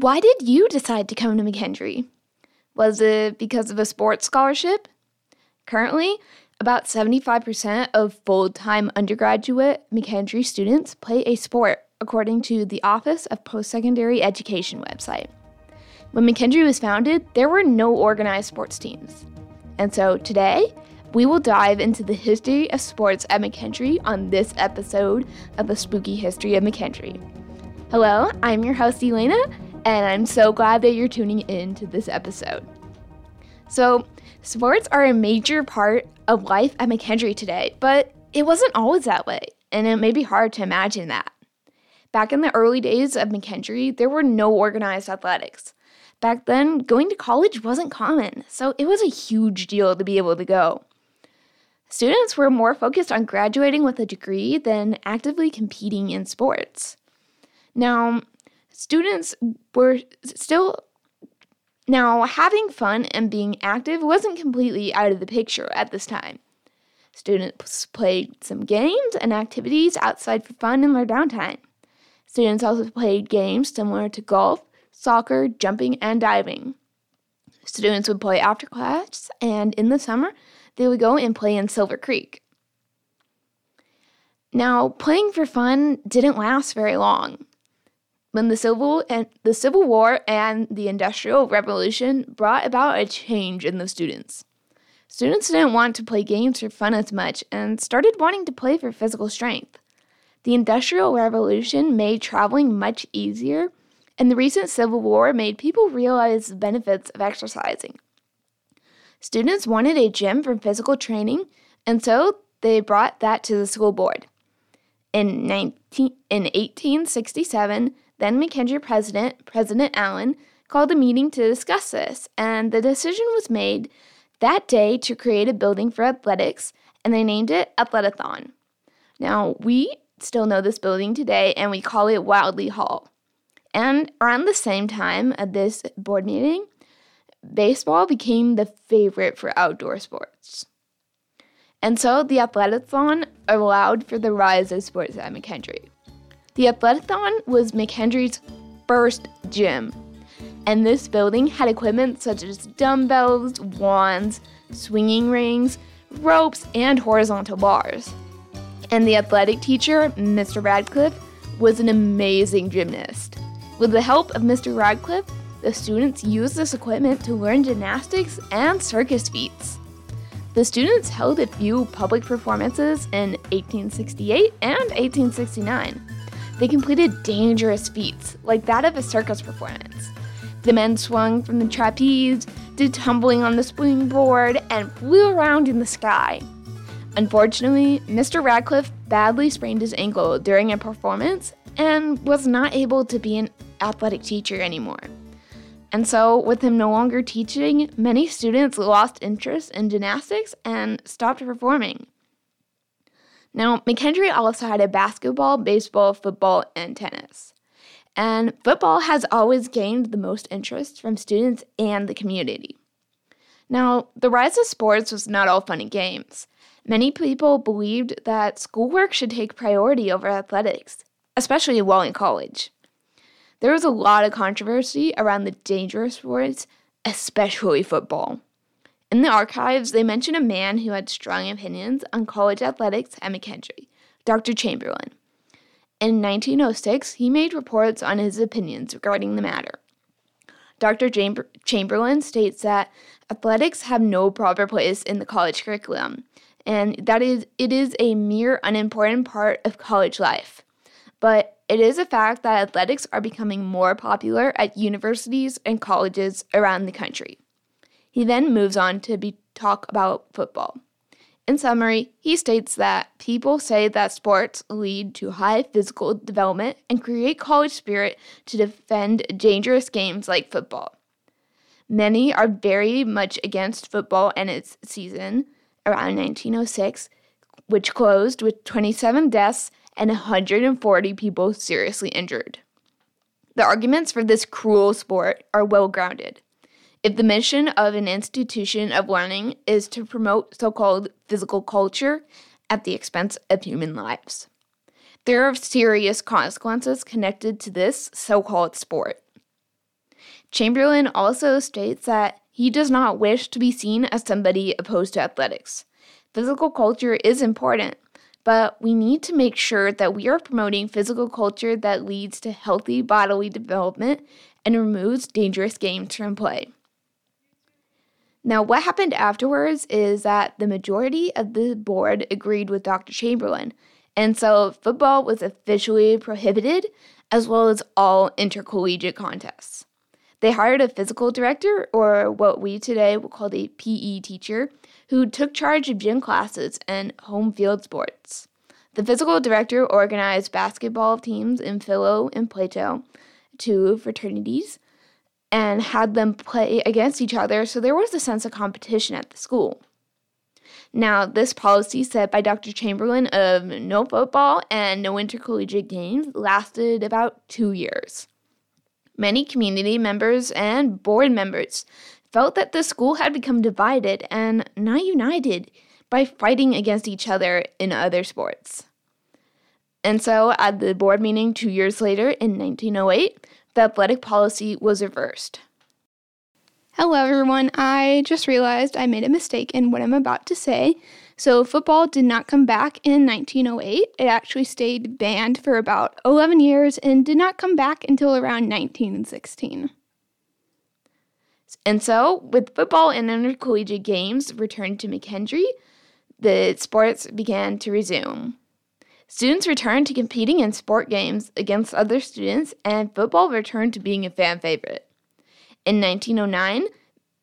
why did you decide to come to McKendree? Was it because of a sports scholarship? Currently, about 75% of full time undergraduate McKendree students play a sport, according to the Office of Postsecondary Education website. When McKendree was founded, there were no organized sports teams. And so today, we will dive into the history of sports at McKendree on this episode of the Spooky History of McKendree. Hello, I'm your host, Elana, and I'm so glad that you're tuning in to this episode. So, sports are a major part of life at McKendree today, but it wasn't always that way, and it may be hard to imagine that. Back in the early days of McKendree, there were no organized athletics. Back then, going to college wasn't common, so it was a huge deal to be able to go. Students were more focused on graduating with a degree than actively competing in sports. Now, students were still now, having fun and being active wasn't completely out of the picture at this time. Students played some games and activities outside for fun in their downtime. Students also played games similar to golf, soccer, jumping, and diving. Students would play after class, and in the summer, they would go and play in Silver Creek. Now, playing for fun didn't last very long. When the Civil and the Civil War and the Industrial Revolution brought about a change in the students. Students didn't want to play games for fun as much and started wanting to play for physical strength. The Industrial Revolution made traveling much easier, and the recent Civil War made people realize the benefits of exercising. Students wanted a gym for physical training, and so they brought that to the school board. In, 19, in 1867, then McKendree president, President Allen, called a meeting to discuss this, and the decision was made that day to create a building for athletics, and they named it Athletathon. Now, we still know this building today, and we call it Wildey Hall. And around the same time at this board meeting, baseball became the favorite for outdoor sports. And so the Athletathon allowed for the rise of sports at McKendree. The Athletathon was McKendree's first gym, and this building had equipment such as dumbbells, wands, swinging rings, ropes, and horizontal bars. And the athletic teacher, Mr. Radcliffe, was an amazing gymnast. With the help of Mr. Radcliffe, the students used this equipment to learn gymnastics and circus feats. The students held a few public performances in 1868 and 1869 they completed dangerous feats, like that of a circus performance. The men swung from the trapeze, did tumbling on the springboard, and flew around in the sky. Unfortunately, Mr. Radcliffe badly sprained his ankle during a performance and was not able to be an athletic teacher anymore. And so, with him no longer teaching, many students lost interest in gymnastics and stopped performing. Now, McKendree also had a basketball, baseball, football, and tennis. And football has always gained the most interest from students and the community. Now, the rise of sports was not all fun and games. Many people believed that schoolwork should take priority over athletics, especially while in college. There was a lot of controversy around the dangerous sports, especially football. In the archives, they mention a man who had strong opinions on college athletics at McKendree, Dr. Chamberlain. In 1906, he made reports on his opinions regarding the matter. Dr. Chamberlain states that athletics have no proper place in the college curriculum, and that is it is a mere unimportant part of college life. But it is a fact that athletics are becoming more popular at universities and colleges around the country. He then moves on to be, talk about football. In summary, he states that people say that sports lead to high physical development and create college spirit to defend dangerous games like football. Many are very much against football and its season around 1906, which closed with 27 deaths and 140 people seriously injured. The arguments for this cruel sport are well grounded. If the mission of an institution of learning is to promote so called physical culture at the expense of human lives, there are serious consequences connected to this so called sport. Chamberlain also states that he does not wish to be seen as somebody opposed to athletics. Physical culture is important, but we need to make sure that we are promoting physical culture that leads to healthy bodily development and removes dangerous games from play. Now, what happened afterwards is that the majority of the board agreed with Dr. Chamberlain, and so football was officially prohibited, as well as all intercollegiate contests. They hired a physical director, or what we today would call a PE teacher, who took charge of gym classes and home field sports. The physical director organized basketball teams in Philo and Plato, two fraternities, and had them play against each other, so there was a sense of competition at the school. Now, this policy set by Dr. Chamberlain of no football and no intercollegiate games lasted about two years. Many community members and board members felt that the school had become divided and not united by fighting against each other in other sports. And so, at the board meeting two years later in 1908, the athletic policy was reversed. Hello, everyone. I just realized I made a mistake in what I'm about to say. So, football did not come back in 1908. It actually stayed banned for about 11 years and did not come back until around 1916. And so, with football and intercollegiate games returned to McKendree, the sports began to resume. Students returned to competing in sport games against other students, and football returned to being a fan favorite. In 1909,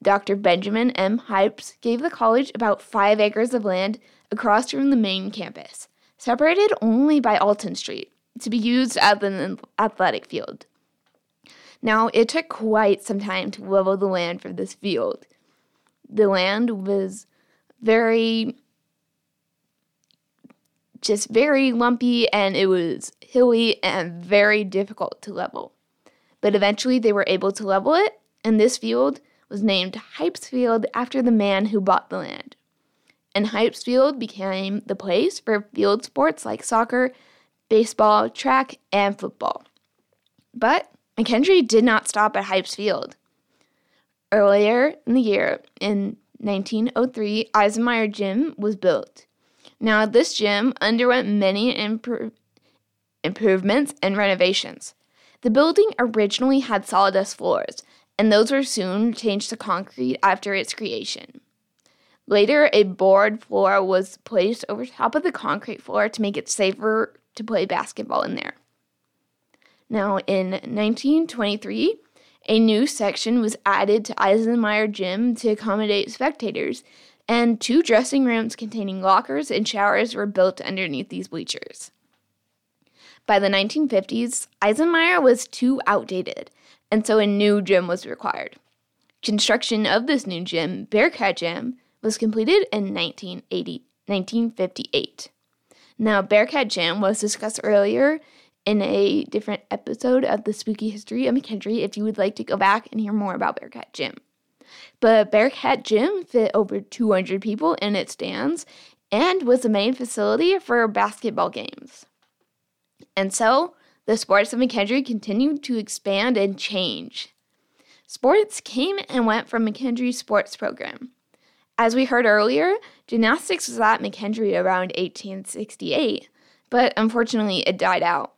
Dr. Benjamin M. Hypes gave the college about five acres of land across from the main campus, separated only by Alton Street, to be used as an athletic field. Now, it took quite some time to level the land for this field. The land was very, just very lumpy and it was hilly and very difficult to level. But eventually they were able to level it, and this field was named Hypes Field after the man who bought the land. And Hypes Field became the place for field sports like soccer, baseball, track, and football. But McKendree did not stop at Hypes Field. Earlier in the year, in 1903, Eisenmeyer Gym was built. Now, this gym underwent many impro- improvements and renovations. The building originally had sawdust floors, and those were soon changed to concrete after its creation. Later, a board floor was placed over top of the concrete floor to make it safer to play basketball in there. Now, in 1923, a new section was added to Eisenmeyer Gym to accommodate spectators, and two dressing rooms containing lockers and showers were built underneath these bleachers. By the 1950s, Eisenmeyer was too outdated, and so a new gym was required. Construction of this new gym, Bearcat Gym, was completed in 1980, 1958. Now, Bearcat Gym was discussed earlier in a different episode of the Spooky History of McKendree if you would like to go back and hear more about Bearcat Gym. But Bearcat Gym fit over 200 people in its stands and was the main facility for basketball games. And so, the sports of McKendree continued to expand and change. Sports came and went from McKendree's sports program. As we heard earlier, gymnastics was at McKendree around 1868, but unfortunately it died out.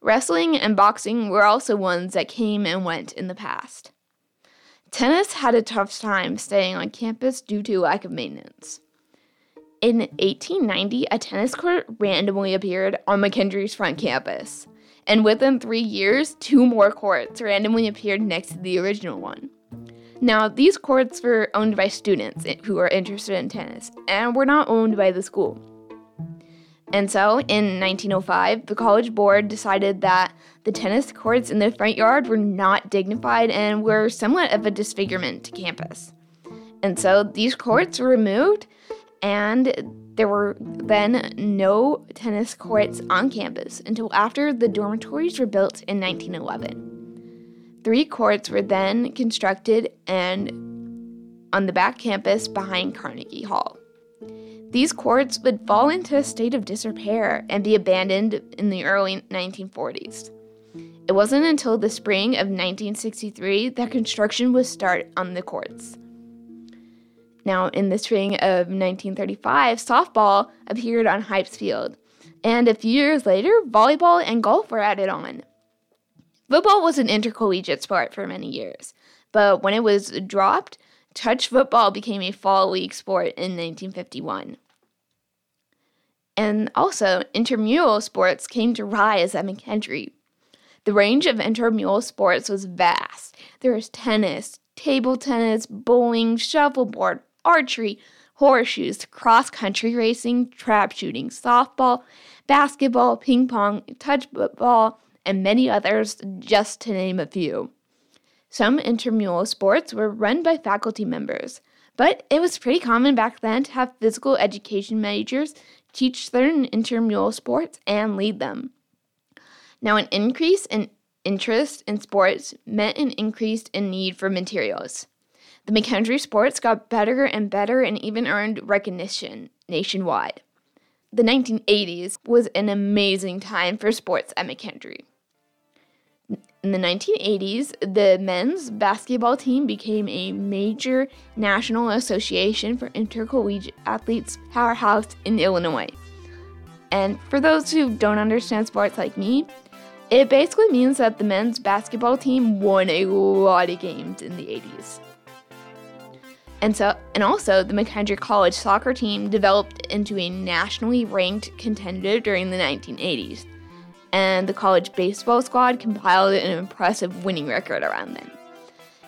Wrestling and boxing were also ones that came and went in the past. Tennis had a tough time staying on campus due to lack of maintenance. In 1890, a tennis court randomly appeared on McKendree's front campus and within three years, two more courts randomly appeared next to the original one. Now, these courts were owned by students who were interested in tennis and were not owned by the school. And so, in 1905, the college board decided that the tennis courts in the front yard were not dignified and were somewhat of a disfigurement to campus. And so, these courts were removed, and there were then no tennis courts on campus until after the dormitories were built in 1911. Three courts were then constructed and on the back campus behind Carnegie Hall. These courts would fall into a state of disrepair and be abandoned in the early 1940s. It wasn't until the spring of 1963 that construction was started on the courts. Now, in the spring of 1935, softball appeared on Hypes Field, and a few years later, volleyball and golf were added on. Football was an intercollegiate sport for many years, but when it was dropped, touch football became a fall league sport in 1951. And also, intramural sports came to rise at McKendree. The range of intramural sports was vast. There was tennis, table tennis, bowling, shuffleboard, archery, horseshoes, cross country racing, trap shooting, softball, basketball, ping pong, touch football, and many others, just to name a few. Some intramural sports were run by faculty members, but it was pretty common back then to have physical education majors teach certain intramural sports and lead them. Now, an increase in interest in sports meant an increase in need for materials. The McKendree sports got better and better and even earned recognition nationwide. The 1980s was an amazing time for sports at McKendree. In the 1980s, the men's basketball team became a major National Association for Intercollegiate Athletes powerhouse in Illinois. And for those who don't understand sports like me, it basically means that the men's basketball team won a lot of games in the 80s. And so and also the McKendree College soccer team developed into a nationally ranked contender during the 1980s and the college baseball squad compiled an impressive winning record around them.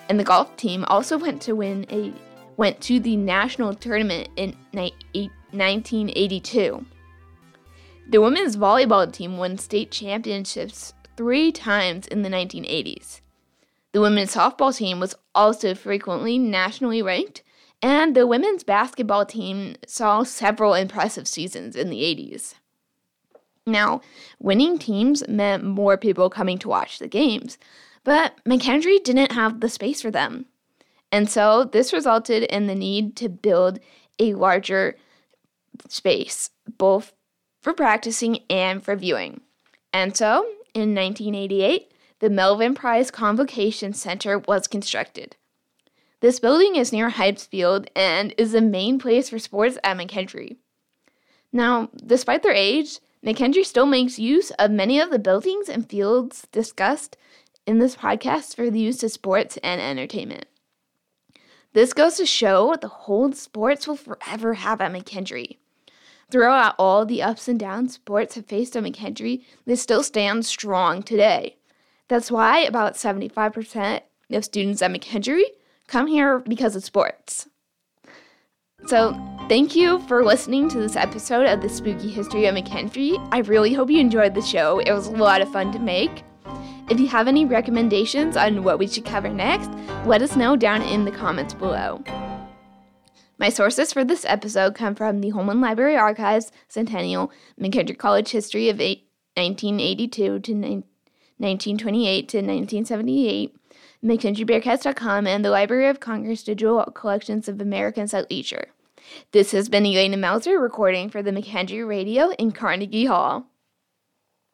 And the golf team also went to win a went to the national tournament in 1982. The women's volleyball team won state championships 3 times in the 1980s. The women's softball team was also frequently nationally ranked, and the women's basketball team saw several impressive seasons in the 80s. Now, winning teams meant more people coming to watch the games, but McKendree didn't have the space for them. And so this resulted in the need to build a larger space, both for practicing and for viewing. And so, in 1988, the Melvin Price Convocation Center was constructed. This building is near Hypes Field and is the main place for sports at McKendree. Now, despite their age, McKendree still makes use of many of the buildings and fields discussed in this podcast for the use of sports and entertainment. This goes to show the hold sports will forever have at McKendree. Throughout all the ups and downs sports have faced at McKendree, they still stand strong today. That's why about 75% of students at McKendree come here because of sports. So, thank you for listening to this episode of the Spooky History of McKendree. I really hope you enjoyed the show. It was a lot of fun to make. If you have any recommendations on what we should cover next, let us know down in the comments below. My sources for this episode come from the Holman Library Archives Centennial McKendree College History of 1982 to 1928 to 1978 McKendreeBearcats.com, and the Library of Congress Digital Collections of Americans at Leisure. This has been Elana Mauser recording for the McKendree Radio in Carnegie Hall.